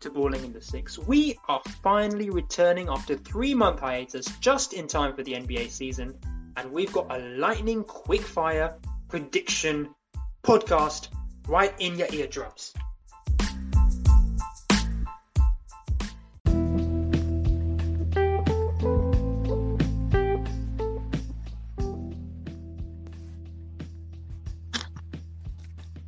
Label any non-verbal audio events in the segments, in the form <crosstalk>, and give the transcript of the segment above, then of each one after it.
to Balling in the Six. We are finally returning after three month hiatus just in time for the NBA season, and we've got a lightning quickfire prediction podcast right in your eardrums.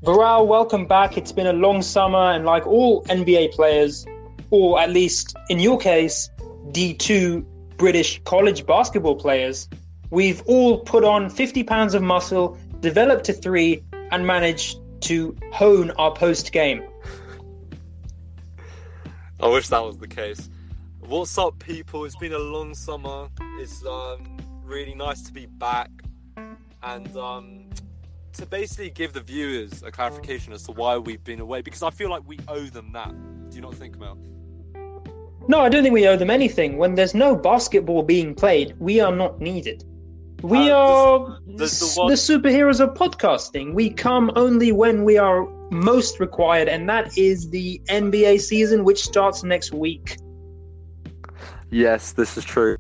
Varal, welcome back. It's been a long summer, and like all NBA players, or at least in your case, D2 British college basketball players, we've all put on 50 pounds of muscle, developed a three, and managed to hone our post game. I wish that was the case. What's up, people? It's been a long summer. It's um, really nice to be back. And um, to basically give the viewers a clarification as to why we've been away because I feel like we owe them that. Do you not think, Mel? No, I don't think we owe them anything. When there's no basketball being played, we are not needed. We uh, are does, does the, one... the superheroes of podcasting. We come only when we are most required, and that is the NBA season, which starts next week. Yes, this is true.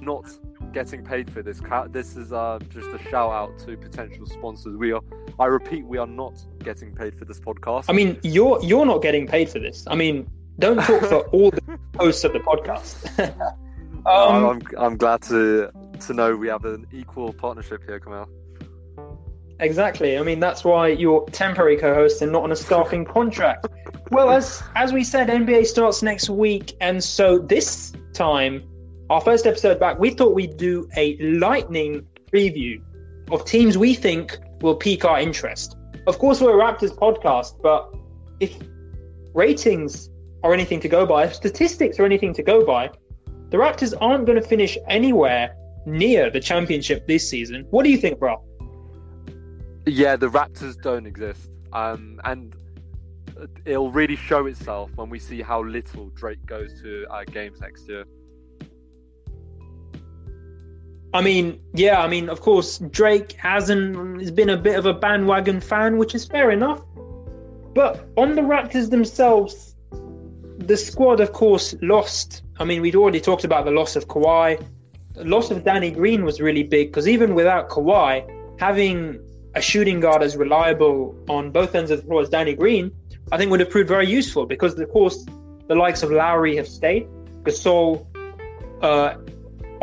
Not getting paid for this. This is uh, just a shout out to potential sponsors. We are, I repeat, we are not getting paid for this podcast. I mean, you're you're not getting paid for this. I mean, don't talk for <laughs> all the hosts of the podcast. <laughs> um, I'm I'm glad to to know we have an equal partnership here, Kamal. Exactly. I mean, that's why you're temporary co-host and not on a staffing <laughs> contract. Well, as as we said, NBA starts next week, and so this time our first episode back, we thought we'd do a lightning preview of teams we think will pique our interest. Of course, we're a Raptors podcast, but if ratings are anything to go by, if statistics are anything to go by, the Raptors aren't going to finish anywhere near the championship this season. What do you think, bro? Yeah, the Raptors don't exist. Um, and it'll really show itself when we see how little Drake goes to uh, games next year. I mean, yeah, I mean, of course, Drake hasn't has been a bit of a bandwagon fan, which is fair enough. But on the Raptors themselves, the squad, of course, lost. I mean, we'd already talked about the loss of Kawhi. The loss of Danny Green was really big because even without Kawhi, having a shooting guard as reliable on both ends of the floor as Danny Green, I think would have proved very useful because, of course, the likes of Lowry have stayed. Gasol uh,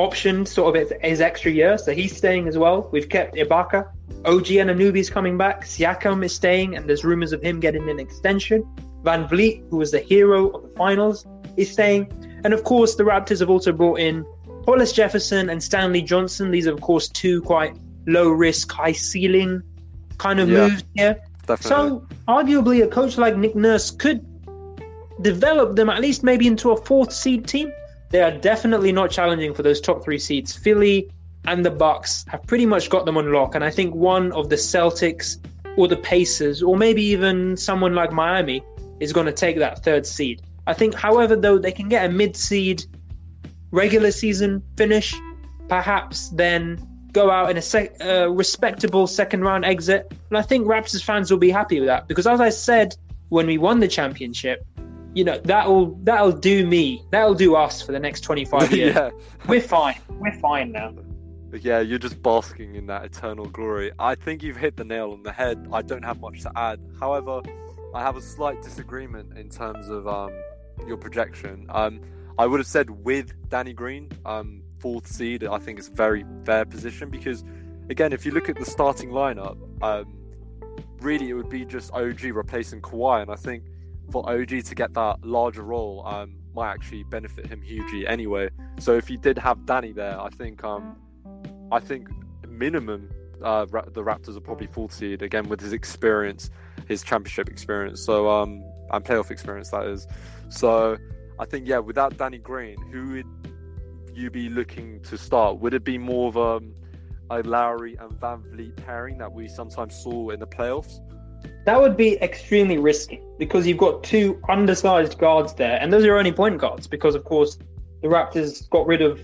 optioned sort of his, extra year, so he's staying as well. We've kept Ibaka. OG Anunoby's coming back. Siakam is staying, and there's rumors of him getting an extension. VanVleet, who was the hero of the finals, is staying. And of course, the Raptors have also brought in Hollis Jefferson and Stanley Johnson. These are, of course, two quite low risk, high ceiling kind of yeah, moves here. Definitely. So, arguably, a coach like Nick Nurse could develop them at least maybe into a fourth seed team they are definitely not challenging for those top three seats. Philly and the Bucks have pretty much got them on lock, and I think one of the Celtics or the Pacers or maybe even someone like Miami is going to take that third seed. I think, however, though they can get a mid-seed regular season finish, perhaps then go out in a sec- respectable second round exit. And I think Raptors fans will be happy with that because, as I said when we won the championship, you know that'll that'll do me that'll do us for the next 25 <laughs> years. Yeah. we're fine we're fine now. Yeah you're just basking in that eternal glory. I think you've hit the nail on the head. I don't have much to add. However i have a slight disagreement in terms of um, your projection. Um, i would have said with danny green um, fourth seed i think it's a very fair position because again if you look at the starting lineup um, really it would be just og replacing Kawhi, and i think for OG to get that larger role um, might actually benefit him hugely anyway. So if he did have Danny there, I think um, I think minimum uh, the Raptors are probably full seed again with his experience, his championship experience, so um, and playoff experience that is. So I think yeah, without Danny Green, who would you be looking to start? Would it be more of a, a Lowry and VanVleet pairing that we sometimes saw in the playoffs? That would be extremely risky because you've got two undersized guards there, and those are only point guards because, of course, the Raptors got rid of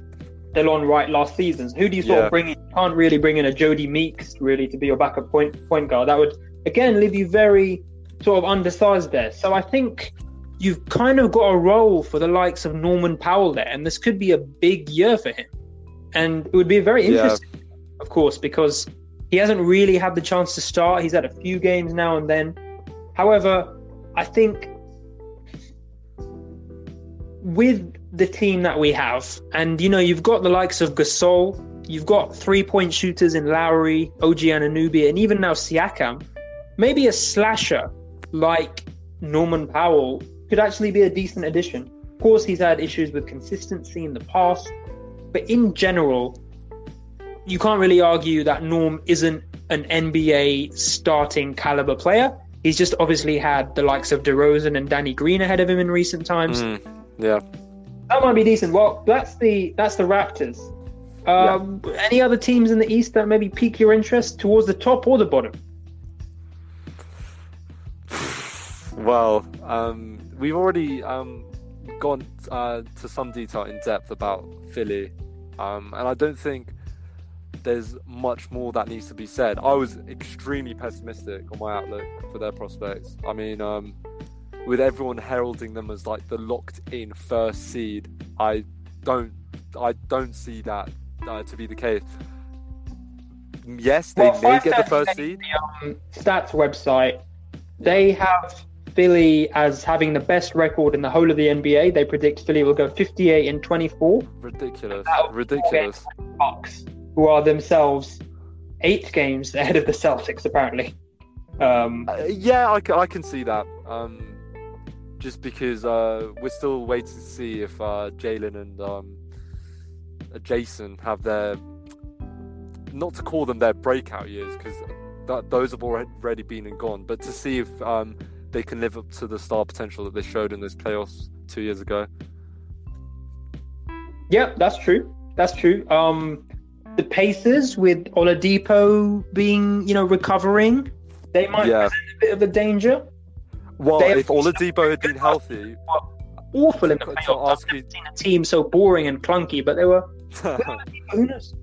Delon Wright last season. So who do you sort yeah. of bring in? You can't really bring in a Jodie Meeks really to be your backup point point guard. That would again leave you very sort of undersized there. So I think you've kind of got a role for the likes of Norman Powell there, and this could be a big year for him. And it would be very interesting, yeah. of course, because he hasn't really had the chance to start. He's had a few games now and then. However, I think with the team that we have, and you know, you've got the likes of Gasol, you've got three point shooters in Lowry, OG Anunoby, and even now Siakam. Maybe a slasher like Norman Powell could actually be a decent addition. Of course, he's had issues with consistency in the past, but in general, you can't really argue that Norm isn't an NBA starting caliber player. He's just obviously had the likes of DeRozan and Danny Green ahead of him in recent times. Mm, yeah, that might be decent. Well, that's the that's the Raptors. Um, yeah. Any other teams in the East that maybe pique your interest towards the top or the bottom? Well, um, we've already um, gone uh, to some detail in depth about Philly, um, and I don't think there's much more that needs to be said. I was extremely pessimistic on my outlook for their prospects. I mean, um, with everyone heralding them as like the locked-in first seed, I don't, I don't see that uh, to be the case. Yes, they well, may get the first seed. The, um, stats website, they have Philly as having the best record in the whole of the NBA. They predict Philly will go 58 and 24. Ridiculous. Ridiculous. Bucks, who are themselves eight games ahead of the Celtics, apparently. Um, uh, yeah, I, I, can see that. Um, just because uh, we're still waiting to see if uh, Jalen and um, Jayson have their, not to call them their breakout years, because those have already been and gone, but to see if um, they can live up to the star potential that they showed in those playoffs two years ago. Yeah, that's true. That's true. Um, the Pacers with Oladipo being, you know, recovering, they might yeah. present a bit of a danger. Well, they if Oladipo had been healthy, awful in the playoffs. I've seen a team so boring and clunky, but they were. <laughs> who knows?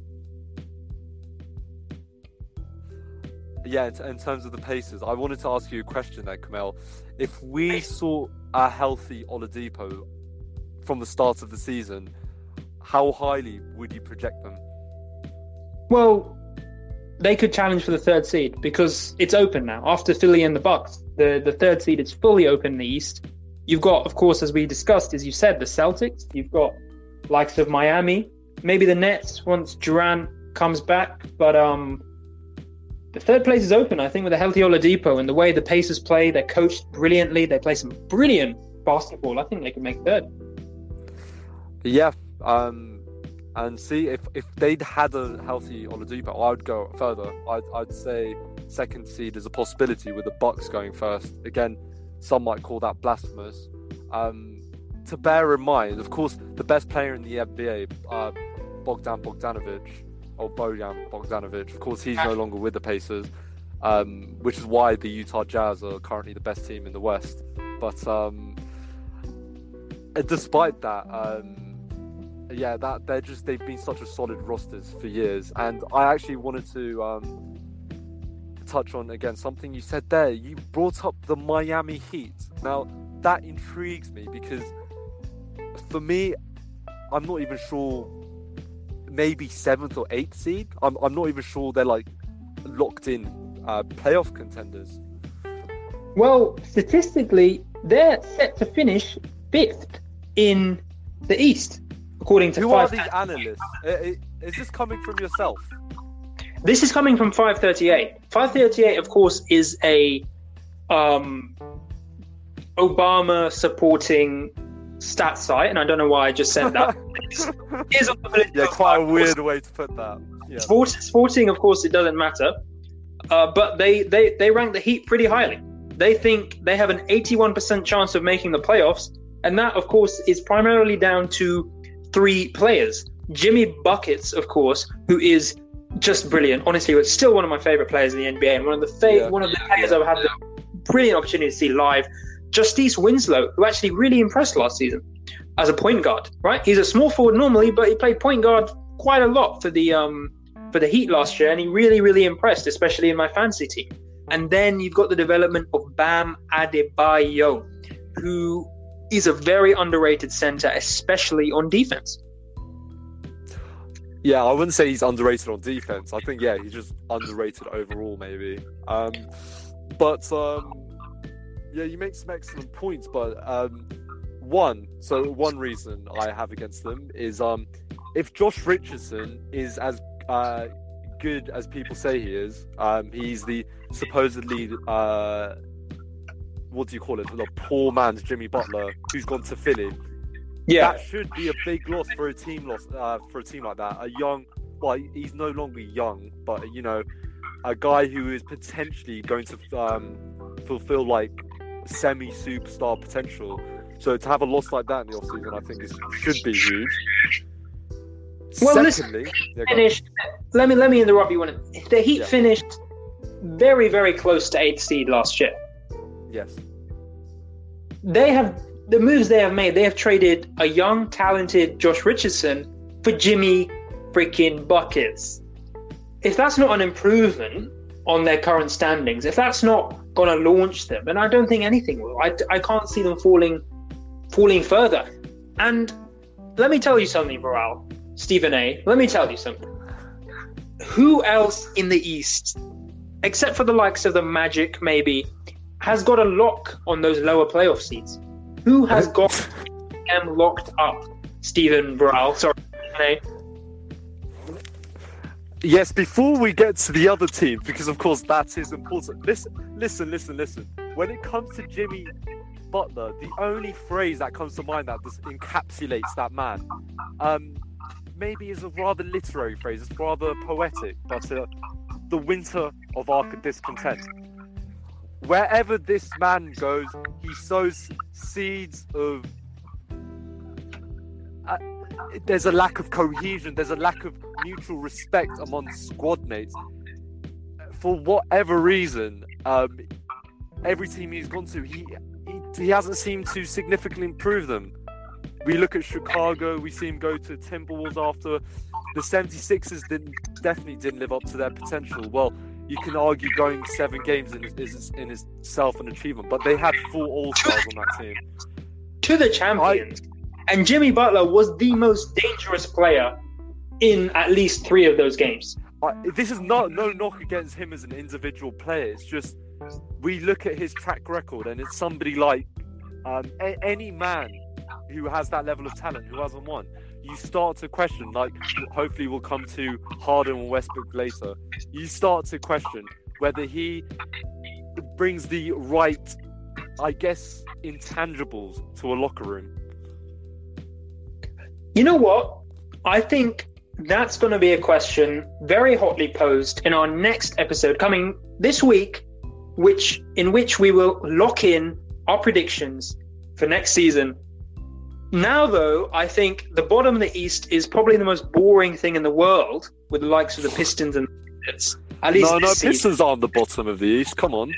yeah, in, in, terms of the Pacers, I wanted to ask you a question there, Kamel. If we saw a healthy Oladipo from the start of the season, how highly would you project them? Well, they could challenge for the third seed because it's open now. After Philly and the Bucks, the, the third seed is fully open in the East. You've got, of course, as we discussed, as you said, the Celtics. You've got likes of Miami, maybe the Nets once Durant comes back, but um, the third place is open, I think, with a healthy Oladipo and the way the Pacers play. They're coached brilliantly. They play some brilliant basketball. I think they can make third. Yeah. Um, and see, if, if they'd had a healthy Oladipo, I would go further. I'd, I'd say second seed is a possibility with the Bucks going first. Again, some might call that blasphemous. Um, to bear in mind, of course, the best player in the NBA, uh, Bogdan Bogdanovic, or Bojan Bogdanovic. Of course, he's no longer with the Pacers, um, which is why the Utah Jazz are currently the best team in the West. But um, despite that, um, yeah, that they're just they've been such a solid rosters for years. And I actually wanted to um, touch on again something you said there. You brought up the Miami Heat. Now that intrigues me because for me, I'm not even sure maybe seventh or eighth seed. I'm, I'm not even sure they're like locked in uh, playoff contenders. Well, statistically, they're set to finish fifth in the East, according to. Who are these analysts? Is this coming from yourself? This is coming from 538. 538, of course, is a um, Obama supporting stat site, and I don't know why I just said that. <laughs> is on the yeah, quite a weird way to put that. Yeah. Sport, sporting, of course, it doesn't matter, uh, but they, they they rank the Heat pretty highly. They think they have an 81% chance of making the playoffs, and that, of course, is primarily down to three players. Jimmy Buckets, of course, who is just brilliant. Honestly, it's still one of my favorite players in the NBA, and one of the fa- yeah. one of the players I've had the brilliant opportunity to see live. Justise Winslow, who actually really impressed last season as a point guard, right? He's a small forward normally, but he played point guard quite a lot for the um for the Heat last year, and he really, really impressed, especially in my fantasy team. And then you've got the development of Bam Adebayo, who is a very underrated center, especially on defense. Yeah, I wouldn't say he's underrated on defense. I think yeah, he's just underrated overall, maybe. Um, but um, yeah, you make some excellent points. But um, one, so one reason I have against them is um, if Josh Richardson is as uh, good as people say he is, um, he's the supposedly uh, what do you call it? The poor man's Jimmy Butler who's gone to Philly. Yeah, that should be a big loss for a team loss uh, for a team like that. A young, well, he's no longer young, but you know, a guy who is potentially going to um, fulfill like semi superstar potential. So to have a loss like that in the offseason, I think is should be huge. Well, Secondly, go finished. Let me let me interrupt you. One, the Heat Yeah. finished very very close to eighth seed last year. Yes, They have the moves they have made. They have traded a young, talented Josh Richardson for Jimmy freaking buckets. If that's not an improvement on their current standings, if that's not going to launch them, and I don't think anything will. I, I can't see them falling falling further. And let me tell you something, Baral, Stephen A. Let me tell you something. Who else in the East, except for the likes of the Magic, maybe, has got a lock on those lower playoff seats? Who has got them locked up? Stephen Baral, sorry. Yes. Before we get to the other team, because of course that is important. Listen, listen, listen, listen. When it comes to Jimmy Butler, the only phrase that comes to mind that just encapsulates that man, um, maybe is a rather literary phrase. It's rather poetic, but uh, the winter of our discontent. Wherever this man goes, he sows seeds of. Uh, there's a lack of cohesion. There's a lack of mutual respect among squad mates. For whatever reason, um, every team he's gone to, he, he he hasn't seemed to significantly improve them. We look at Chicago, we see him go to Timberwolves after the 76ers didn't definitely didn't live up to their potential. Well, you can argue going seven games in, is in itself an achievement, but they had four All Stars on that team. to the champions. And Jimmy Butler was the most dangerous player in at least three of those games. I, this is not no knock against him as an individual player. It's just we look at his track record, and it's somebody like um, a- any man who has that level of talent who hasn't won. You start to question, like hopefully we'll come to Harden and Westbrook later. You start to question whether he brings the right, I guess, intangibles to a locker room. You know what? I think that's going to be a question very hotly posed in our next episode coming this week, which in which we will lock in our predictions for next season. Now, though, I think the bottom of the East is probably the most boring thing in the world, with the likes of the Pistons and Nuggets. At least No, no, season. Pistons are on the bottom of the East. Come on.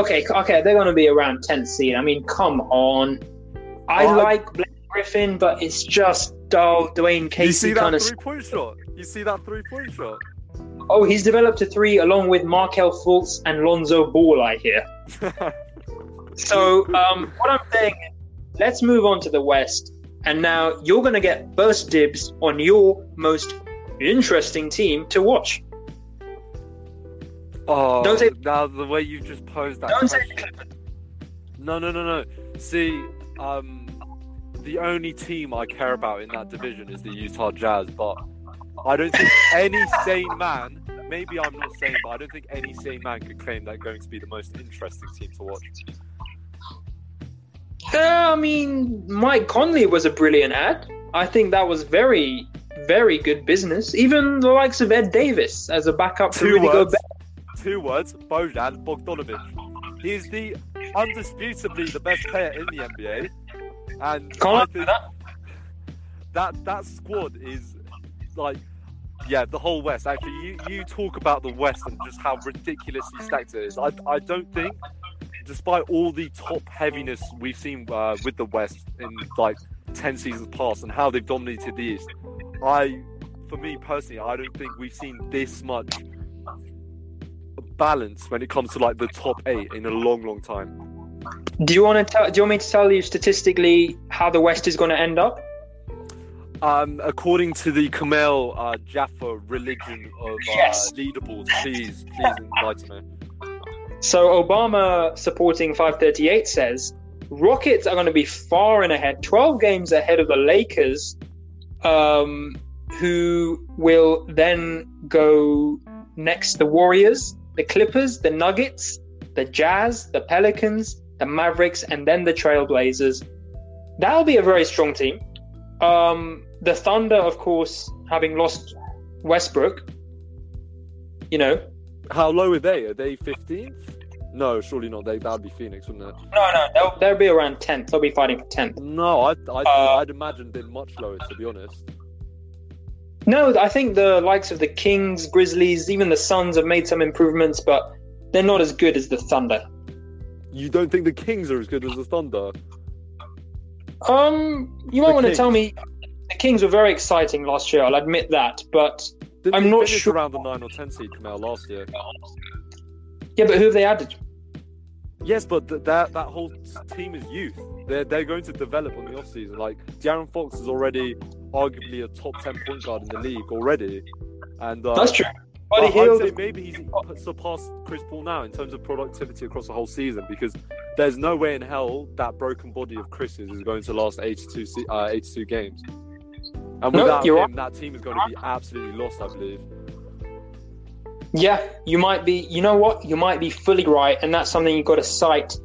Okay, okay, they're going to be around 10th seed. I mean, come on. I Oh, like Blake Griffin, but it's just dull. Dwayne Casey you see kind that of. three point shot? You see that three point shot? Oh, he's developed a three along with Markelle Fultz and Lonzo Ball, I hear. <laughs> So, um, what I'm saying is, let's move on to the West. And now you're going to get first dibs on your most interesting team to watch. Oh, Don't say- now the way you just posed that Don't say. No, no, no, no. See, um, the only team I care about in that division is the Utah Jazz, but I don't think any <laughs> sane man, maybe I'm not sane, but I don't think any sane man could claim they're going to be the most interesting team to watch. Uh, I mean, Mike Conley was a brilliant ad. I think that was very, very good business. Even the likes of Ed Davis as a backup to Two really words. go back. Two words: Bojan Bogdanovic. He's the undisputably the best player in the NBA, and Can't that. that that squad is like yeah the whole west actually you you talk about the west and just how ridiculously stacked it is i i don't think despite all the top heaviness we've seen uh, with the west in like 10 seasons past and how they've dominated the east i for me personally i don't think we've seen this much balance when it comes to like the top eight in a long long time Do you want to tell? Do you want me to tell you statistically how the West is going to end up? Um, according to the Kamel uh, Jaffa religion of uh, Yes. leaderboards, please, please enlighten me. So Obama supporting 538 says Rockets are going to be far and ahead, 12 games ahead of the Lakers, um, who will then go next the Warriors, the Clippers, the Nuggets, the Jazz, the Pelicans, the Mavericks, and then the Trailblazers. That'll be a very strong team. Um, the Thunder, of course, having lost Westbrook, you know, How low are they? Are they 15th? No, surely not. They that'd be Phoenix, wouldn't it? no, no, they'll, they'll be around 10th. They'll be fighting for 10th. No, I, I, Uh, I'd imagine they're much lower, to be honest. No, I think the likes of the Kings, Grizzlies, even the Suns have made some improvements, but they're not as good as the Thunder. You don't think the Kings are as good as the Thunder? Um, you might The want to tell me the Kings were very exciting last year. I'll admit that, but Didn't I'm not sure- around the nine or ten seed Kamel last year. yeah, but who have they added? Yes, but th- that that whole team is youth. They're they're going to develop on the off season. Like De'Aaron Fox is already arguably a top ten point guard in the league already, and uh, That's true. I- Buddy I'd Hield, say maybe he's surpassed Chris Paul now in terms of productivity across the whole season because there's no way in hell that broken body of Chris's is going to last 82, uh, 82 games. And No, him, you're that team is going to be absolutely lost, I believe. yeah, you might be. You know what? You might be fully right, and that's something you've got to cite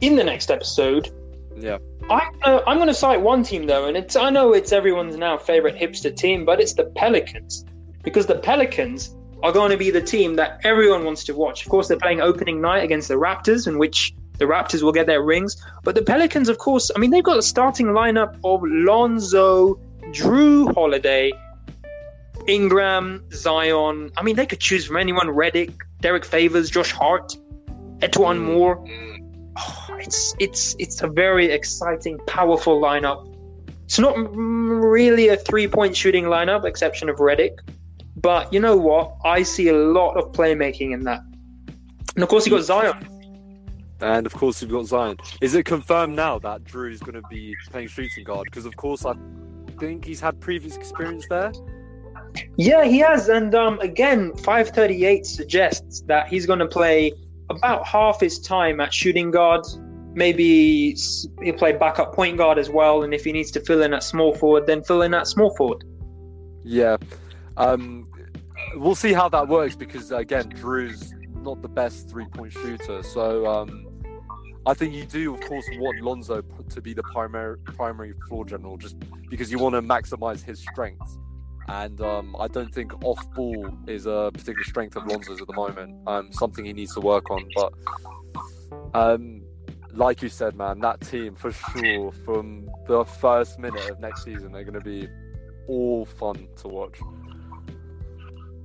in the next episode. Yeah. I, uh, I'm going to cite one team though, and it's I know it's everyone's now favorite hipster team, but it's the Pelicans because the Pelicans are going to be the team that everyone wants to watch. Of course, they're playing opening night against the Raptors, in which the Raptors will get their rings. But the Pelicans, of course, I mean they've got a starting lineup of Lonzo, Jrue Holiday, Ingram, Zion. I mean they could choose from anyone: Redick, Derrick Favors, Josh Hart, E'Twaun Moore. Oh, it's it's it's a very exciting, powerful lineup. It's not mm, really a three-point shooting lineup, exception of Redick. But you know what? I see a lot of playmaking in that. And of course, you got Zion. And of course, you've got Zion. Is it confirmed now that Jrue is going to be playing shooting guard? Because of course, I think he's had previous experience there. Yeah, he has. And um, again, 538 suggests that he's going to play about half his time at shooting guard. Maybe he'll play backup point guard as well. And if he needs to fill in at small forward, then fill in at small forward. Yeah. Um, we'll see how that works because again, Jrue's not the best three-point shooter. So um, I think you do, of course, want Lonzo to be the primary primary floor general, just because you want to maximize his strengths. And um, I don't think off-ball is a particular strength of Lonzo's at the moment. Um, something he needs to work on. But um, like you said, man, that team for sure, from the first minute of next season, they're going to be all fun to watch.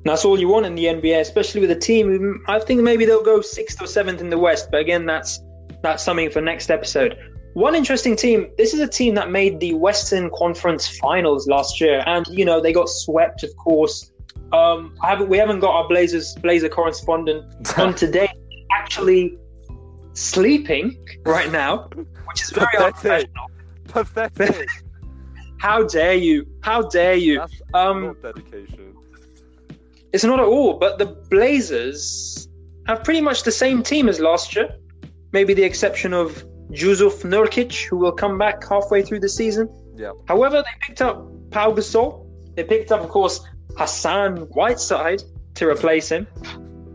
That's all you want in the NBA, especially with a team. I think maybe they'll go sixth or seventh in the West, but again, that's that's something for next episode. One interesting team. This is a team that made the Western Conference Finals last year, and you know they got swept, of course. Um, I haven't, we haven't got our Blazers Blazer correspondent <laughs> on today. Actually, sleeping right now, which is very Pathetic. unprofessional. Pathetic. <laughs> How dare you? How dare you? That's Um, dedication. It's not at all, but the Blazers have pretty much the same team as last year. Maybe the exception of Jusuf Nurkic, who will come back halfway through the season. Yeah. However, they picked up Pau Gasol. They picked up, of course, Hassan Whiteside to replace him.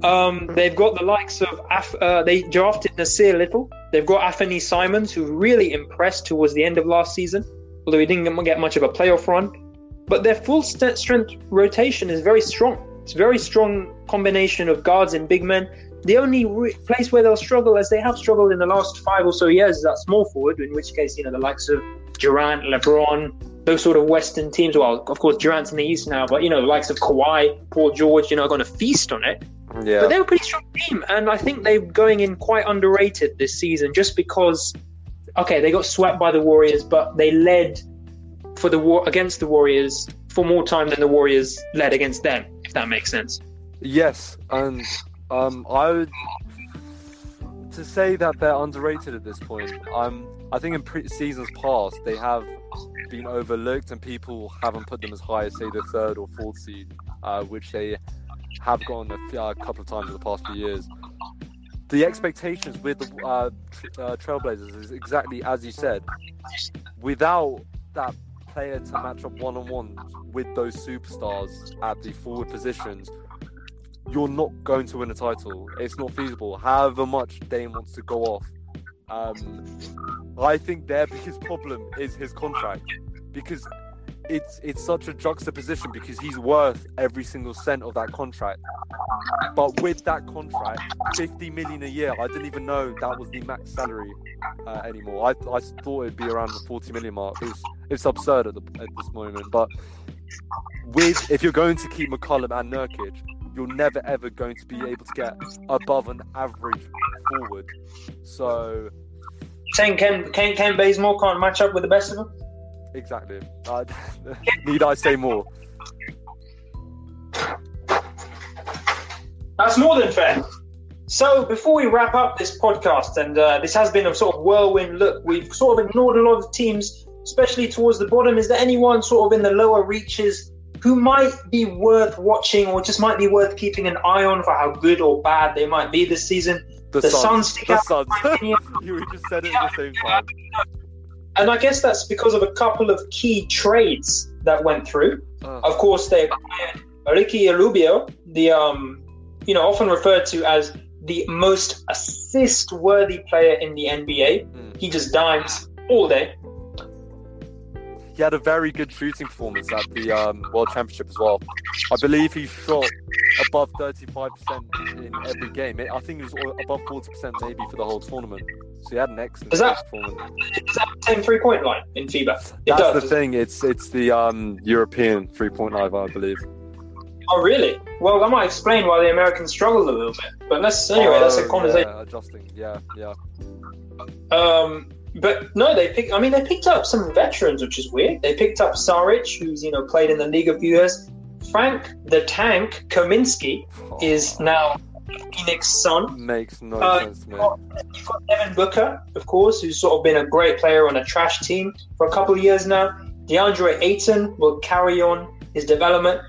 Um, they've got the likes of Af- uh, they drafted Nassir Little. They've got Anthony Simons, who really impressed towards the end of last season, although he didn't get much of a playoff run. But their full st- strength rotation is very strong. It's a very strong combination of guards and big men. The only re- place where they'll struggle, as they have struggled in the last five or so years, is that small forward. In which case, you know, the likes of Durant, LeBron, those sort of Western teams. Well, of course, Durant's in the East now, but you know, the likes of Kawhi, Paul George, you know, are going to feast on it. Yeah. But they're a pretty strong team, and I think they're going in quite underrated this season, just because. Okay, they got swept by the Warriors, but they led for the war against the Warriors for more time than the Warriors led against them. If that makes sense. Yes, and um, I would to say that they're underrated at this point, um, I think in pre- seasons past they have been overlooked and people haven't put them as high as say the third or fourth seed, uh, which they have gone a, uh, couple of times in the past few years. The expectations with the uh, tr- uh, Trailblazers is exactly as you said. Without that player to match up one on one with those superstars at the forward positions, you're not going to win a title. It's not feasible. However much Dame wants to go off, um, I think their biggest problem is his contract because it's it's such a juxtaposition because he's worth every single cent of that contract. But with that contract, 50 million a year, I didn't even know that was the max salary uh, anymore. I, I thought it'd be around the 40 million mark. It's it's absurd at, the, at this moment. But with if you're going to keep McCollum and Nurkic, you're never ever going to be able to get above an average forward. So Saying Ken Ken Kent Bazemore can't match up with the best of them. exactly, <laughs> uh, need I say more? That's more than fair. So, before we wrap up this podcast, and uh, this has been a sort of whirlwind look, we've sort of ignored a lot of teams, especially towards the bottom. Is there anyone sort of in the lower reaches who might be worth watching or just might be worth keeping an eye on for how good or bad they might be this season? The, The Suns. Stick The out, Suns. in my opinion. you just said it at the same time. And I guess that's because of a couple of key trades that went through. Uh, Of course, they acquired Ricky Rubio, the um, you know, often referred to as the most assist-worthy player in the NBA. Mm. He just dimes all day. He had a very good shooting performance at the um, World Championship as well. I believe he shot above 35% in every game. I think it was above 40% maybe for the whole tournament. So he had an excellent Is that- performance. Is that the same three-point line in FIBA? It That's does. the thing. It's it's the um, European three point line, I believe. Oh, really? Well, that might explain why the Americans struggled a little bit. But let's anyway. that's a Oh, conversation. Yeah, adjusting. Yeah, yeah. Um, but no, they picked. I mean, they picked up some veterans, which is weird. They picked up Saric, who's you know played in the league a few years. Frank the Tank Kaminsky is now Phoenix Sun. makes no Uh, sense me. You've got Devin Booker, of course, who's sort of been a great player on a trash team for a couple of years now. DeAndre Ayton will carry on his development.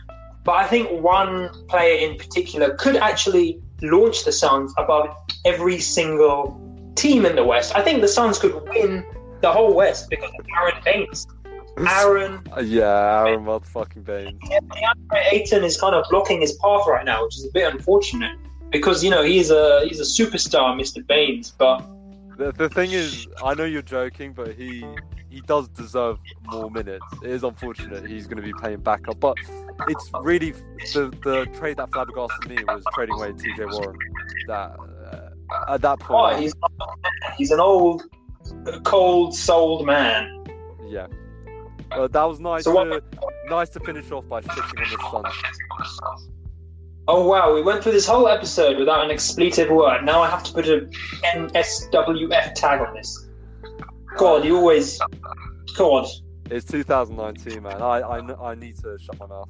But I think one player in particular could actually launch the Suns above every single team in the West. I think the Suns could win the whole West because of Aron Baynes. Aron, Uh, yeah, Aron motherfucking Baynes. DeAndre Ayton is kind of blocking his path right now, which is a bit unfortunate because you know he's a he's a superstar, Mr. Baynes. But The, the thing is, I know you're joking, but he he does deserve more minutes. It is unfortunate he's going to be playing backup, but it's really the the trade that flabbergasted me was trading away TJ Warren. That uh, at that oh, point, he's he's an old, cold-souled man. yeah. Uh, that was nice So what- to nice to finish off by shitting on the sun. Oh wow, we went through this whole episode without an expletive word. Now I have to put a NSWF tag on this. God, you always. God. It's 2019, man. I I, I need to shut my mouth.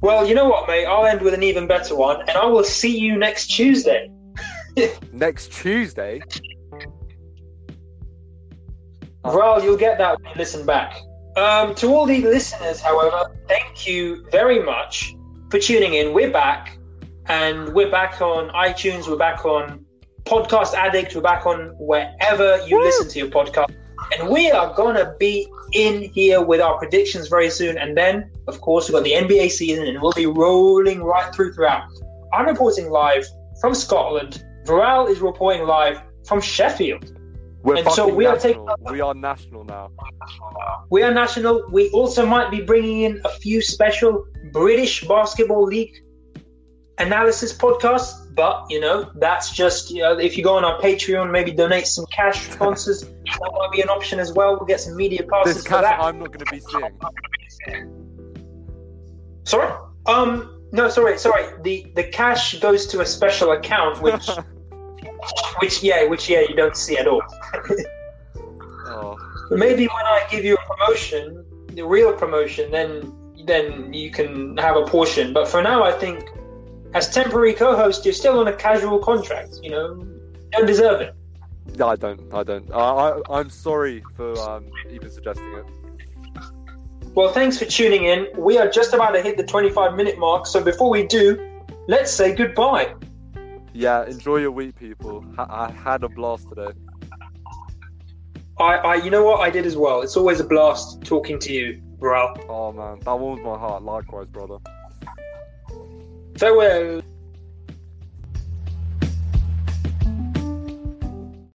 Well, you know what, mate? I'll end with an even better one, and I will see you next Tuesday. <laughs> Next Tuesday, Well, you'll get that when you listen back. Um, to all the listeners, however, thank you very much for tuning in. We're back, and we're back on iTunes. We're back on Podcast Addict. We're back on wherever you listen to your podcast, and we are gonna be in here with our predictions very soon. And then, of course, we've got the NBA season, and we'll be rolling right through throughout. I'm reporting live from Scotland. Viral is reporting live from Sheffield. We're And so we are taking- we are national now. We are national. We also might be bringing in a few special British Basketball League analysis podcasts, but you know that's just you know, if you go on our Patreon, maybe donate some cash sponsors. <laughs> that might be an option as well. We'll get some media passes This for that. I'm not going to be seeing. Sorry. Um. No. Sorry. Sorry. The the cash goes to a special account, which <laughs> which yeah, which yeah, you don't see at all. oh. Maybe when I give you a promotion, the real promotion, then then you can have a portion. But for now, I think as temporary co-host, you're still on a casual contract. You know, don't deserve it. No, I don't. I don't. I, I, I'm sorry for um, even suggesting it. Well, thanks for tuning in. We are just about to hit the 25 minute mark, so before we do, let's say goodbye. Yeah, enjoy your week, people. I, I had a blast today. I, I, you know what? I did as well. It's always a blast talking to you, bro. Oh man, that warms my heart. Likewise, brother. Farewell.